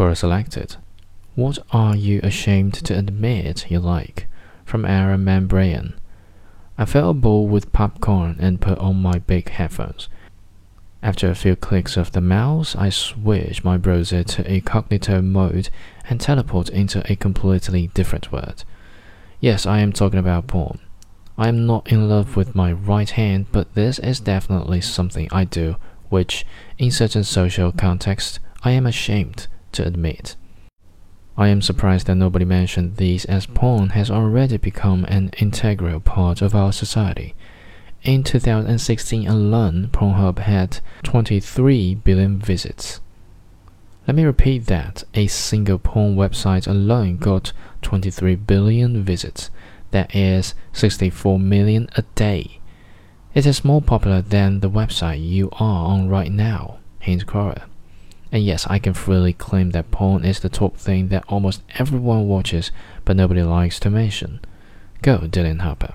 Quora selected. What are you ashamed to admit you like? From Aaron Membrane. I fill a bowl with popcorn and put on my big headphones. After a few clicks of the mouse, I switch my browser to incognito mode and teleport into a completely different world. Yes, I am talking about porn. I am not in love with my right hand, but this is definitely something I do, which, in certain social contexts, I am ashamed to admit. I am surprised that nobody mentioned these as porn has already become an integral part of our society. In 2016 alone, Pornhub had 23 billion visits. Let me repeat that a single porn website alone got 23 billion visits. That is 64 million a day. It is more popular than the website you are on right now, hint Quora. And yes, I can freely claim that porn is the top thing that almost everyone watches, but nobody likes to mention. Go, Dylan Harper.